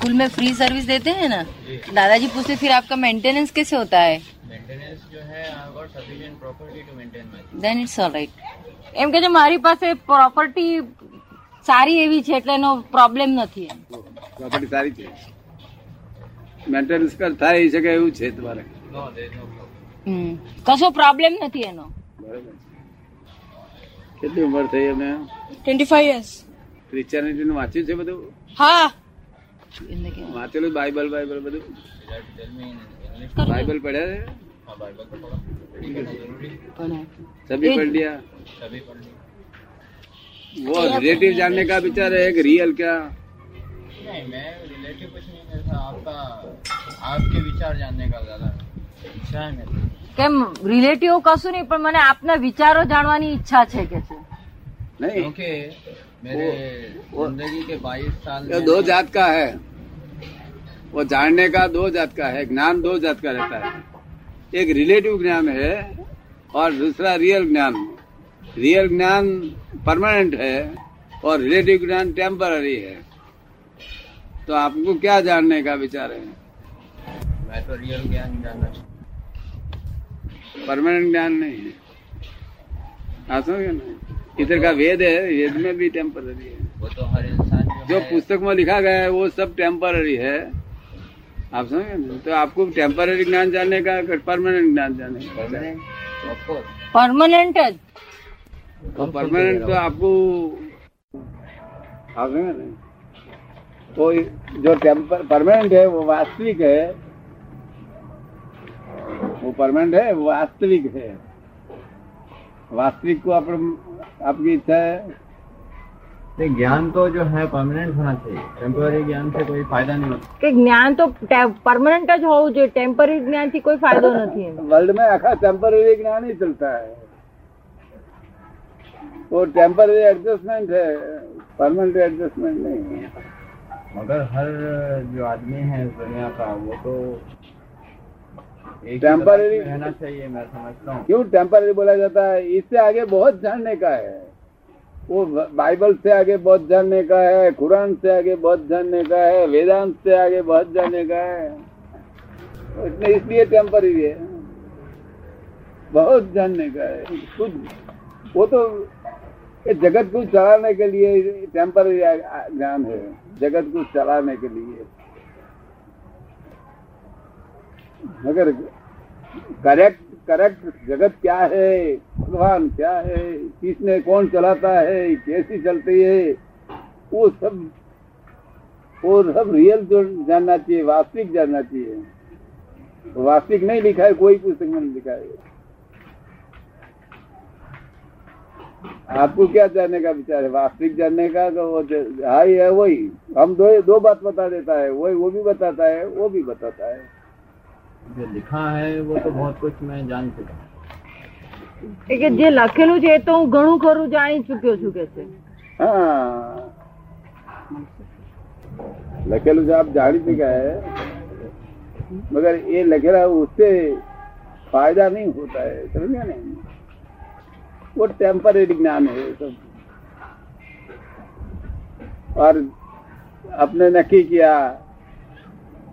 School में free service देते हैं ना दादाजी पूछते फिर आपका मेंटेनेंस कैसे होता है મેન્ટેનન્સ જો હે I got sufficient property to maintain my then it's all right એમ કે છે મારી પાસે પ્રોપર્ટી સારી એવી છે એટલે એનો પ્રોબ્લેમ નથી એમ પ્રોપર્ટી સારી છે મેન્ટેનન્સ કર થાય શકે એવું છે તમારે નો દેર ઇઝ નો પ્રોબ્લેમ હમ. કશો પ્રોબ્લેમ નથી એનો બરાબર કેટલી ઉંમર થઈ એમને ટ્વેન્ટી ફાઈવ યર્સ ક્રિશ્ચિયાનિટી નું વાંચ્યું છે બધું હા જિંદગી વાંચેલું બાઇબલ બાઇબલ બધું બાઇબલ પડ્યા છે सभी पढ़ लिया वो रिलेटिव जानने का विचार है कि रियल क्या नहीं मैं रिलेटिव कुछ नहीं मेरा आपका आपके विचार जानने का ज़्यादा ઈચ્છા હે કેમ રિલેટિવ કશું નહીં પણ મને આપના વિચારો જાણવાની ઈચ્છા છે કે છે નહીં ઓકે मेरे ज़िंदगी के 22 साल में दो जात का है। वो जानने का दो जात का है ज्ञान दो जात का रहता है। एक रिलेटिव ज्ञान है और दूसरा रियल ज्ञान। रियल ज्ञान परमानेंट है और रिलेटिव ज्ञान टेम्पररी है। तो आपको क्या जानने का विचार है? मैं तो रियल ज्ञान जानना चाहता परमानेंट ज्ञान नहीं है। आप समझे ना इधर का वेद है वेद में भी टेम्पररी है। वो तो हर इंसान जो, जो पुस्तक में लिखा गया है वो सब टेम्पररी है। आप समझे? तो आपको टेम्पररी ज्ञान जानने का परमानेंट ज्ञान जानने का परमानेंट परमानेंट तो, तो आपको आप समझे? तो जो टेम्पर परमानेंट है वो वास्तविक है। वो परमानेंट है वो वास्तविक है। वास्तविक को आप आपकी इच्छा है ये ज्ञान तो जो है परमानेंट होना चाहिए टेम्पोररी ज्ञान से कोई फायदा नहीं होता કે જ્ઞાન તો પરમનન્ટ જ હોવું જોઈએ ટેમ્પરરી જ્ઞાનથી કોઈ ફાયદો નથી એમ वर्ल्ड में आखा टेम्पररी ज्ञान ही चलता है वो टेम्पररी एडजस्टमेंट है परमानेंट एडजस्टमेंट नहीं है मगर हर जो आदमी है इस दुनिया का वो तो तलाश में रहना चाहिए मैं समझता हूँ। क्यों टेम्पररी बोला जाता है? इससे आगे बहुत जानने का है। वो बाइबल से आगे बहुत जानने का है कुरान से आगे बहुत जानने का है वेदांत से आगे बहुत जानने का है। तो इसलिए इसलिए टेम्पररी है। बहुत जानने का है। खुद वो तो ये जगत को चलाने के लिए टेम्पररी ज्ञान है। जगत को चलाने के लिए। मगर करेक्ट करेक्ट जगत क्या है? भगवान क्या है? किसने कौन चलाता है? कैसी चलती है? वो सब वो सब रियल जो जानना चाहिए, वास्तविक जानना चाहिए। वास्तविक नहीं लिखा है, कोई पुस्तक में नहीं लिखा है। आपको क्या जानने का विचार है? वास्तविक जानने का तो वो जो- हाँ है, वही। हम दो दो बात बता देता है, वही, वो भी बताता है, वो भी बताता है। जो लिखा है वो तो बहुत कुछ मैं जान चुका हूँ એ કે જે લખેલું છે એ તો હું ઘણું ખરું જાણી ચુક્યો છું કે છે हाँ लखेलू से आप जान ही चुका है मगर ये लखेला उससे फायदा नहीं होता है समझ गया नहीं वो टेम्परेरी ज्ञान है ये सब और अपने नक्की किया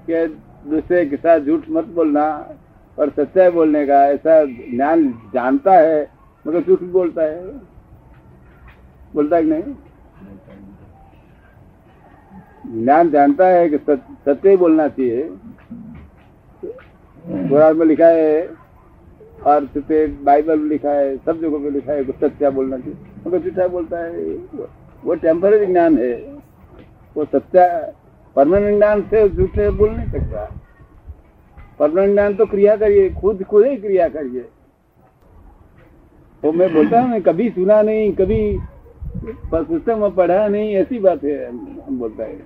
कि दूसरे के साथ झूठ मत बोलना, और सच्चाई बोलने का ऐसा ज्ञान जानता है, मगर झूठ बोलता है। बोलता कि नहीं? ज्ञान जानता है कि सत्य ही बोलना चाहिए। कुरान में लिखा है, और सत्य बाइबल में लिखा है, सब जगह पे लिखा है सत्या बोलना चाहिए। मगर झूठा बोलता है, वो टेम्पररी ज्ञान है। वो सच्चा परमानेंट ज्ञान से झूठे बोल नहीं सकता। परमानेंट ज्ञान तो क्रिया करिए खुद खुद ही क्रिया करिए तो मैं बोलता हूँ ना, कभी सुना नहीं कभी पुस्तक में पढ़ा नहीं ऐसी बात है हम बोलता है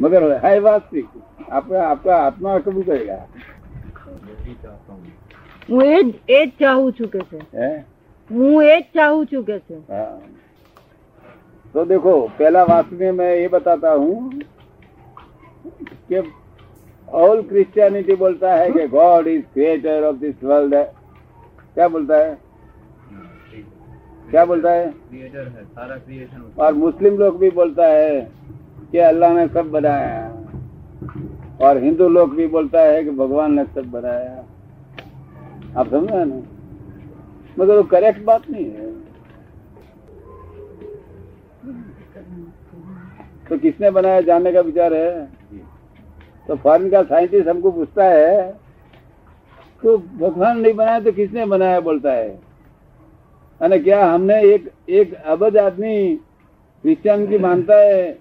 मगर है वास्तविक आपका आपका आत्मा कबूल करेगा यही चाहता हूँ હું એ જ એ જ ચાહું છું કે છે है હું એ જ ચાહું છું કે છે हाँ। तो देखो पहला वास्तव में मैं ये बताता हूँ कि ऑल क्रिश्चियनिटी बोलता है कि God is creator of this world क्या बोलता है? क्या बोलता है? क्रिएटर है सारा क्रिएशन और मुस्लिम लोग भी बोलता है कि अल्लाह ने सब बनाया और हिंदू लोग भी बोलता है कि भगवान ने सब बनाया आप समझे ना? मगर वो करेक्ट बात नहीं है। तो किसने बनाया? जानने का विचार है? तो फॉरेन का साइंटिस्ट हमको पूछता है तो भगवान नहीं बनाया तो किसने बनाया? बोलता है। अरे क्या हमने एक एक अबज आदमी क्रिश्चियन की मानता है?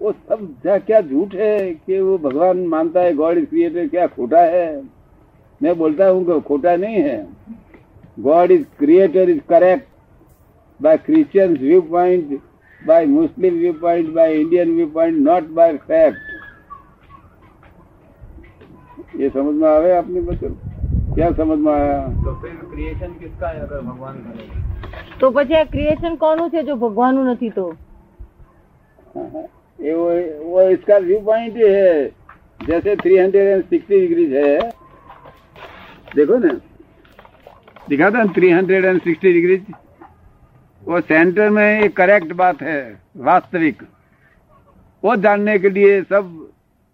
वो सब क्या झूठ है कि वो भगवान मानता है? गॉड इज़ क्रिएटेड क्या खोटा है? मैं बोलता हूँ खोटा नहीं है। God is created is correct by Christian viewpoint, by Muslim viewpoint, by Indian viewpoint, not by fact. ये समझ में आवे अपने बच्चों क्या समझ में आया तो फिर क्रिएशन किसका है अगर भगवान करेगा તો પછી આ ક્રિએશન કોનું છે જો ભગવાનનું નથી તો ये वो, वो इसका व्यू पॉइंट ही है जैसे 360 डिग्री है देखो ना दिखाता ना 360 डिग्री वो सेंटर में एक करेक्ट बात है वास्तविक वो जानने के लिए सब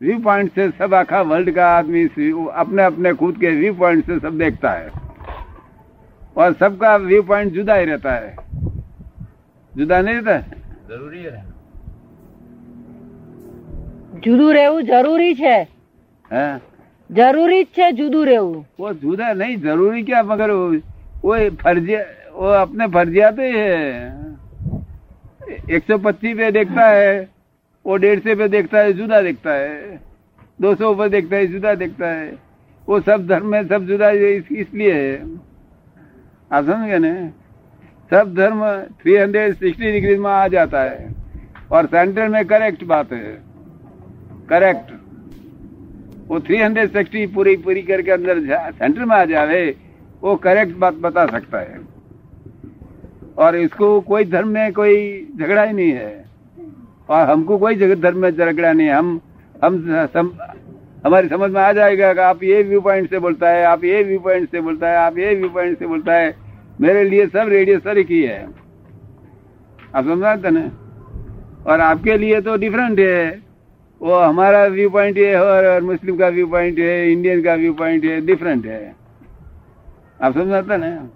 व्यू पॉइंट से सब आखा वर्ल्ड का आदमी अपने अपने खुद के व्यू पॉइंट से सब देखता है और सबका व्यू पॉइंट जुदा ही रहता है जुदा नहीं रहता है जरूरी है रहना જુદું રહેવું જરૂરી છે हाँ? જરૂરી જ છે જુદું રહેવું वो जुदा नहीं जरूरी क्या मगर वो, वो फर्जिया वो अपने फर्जियाते है एक सौ पच्चीस पे देखता है वो डेढ़ सौ पे देखता है, जुदा देखता है। दो सौ पे देखता है, जुदा देखता है। वो सब धर्म में सब जुदा इसलिए है। आप समझ गए ना? सब धर्म 360 डिग्री में आ जाता है। और सेंटर में करेक्ट बात है। करेक्ट वो 360 पूरी पूरी करके अंदर सेंटर में आ जावे, वो करेक्ट बात बता सकता है। और इसको कोई धर्म में कोई झगड़ा ही नहीं है। और हमको कोई जगत धर्म में झगड़ा नहीं हम हम सम, हमारी समझ में आ जाएगा कि आप ये व्यू पॉइंट से बोलता है आप ये व्यू पॉइंट से बोलता है आप ये व्यू पॉइंट से बोलता है। मेरे लिए सब रेडियो सर ही है। आप समझाते ना? और आपके लिए तो डिफरेंट है। वो हमारा व्यू पॉइंट ये है और, मुस्लिम का व्यू पॉइंट है इंडियन का व्यू पॉइंट है डिफरेंट है। आप समझाते ना?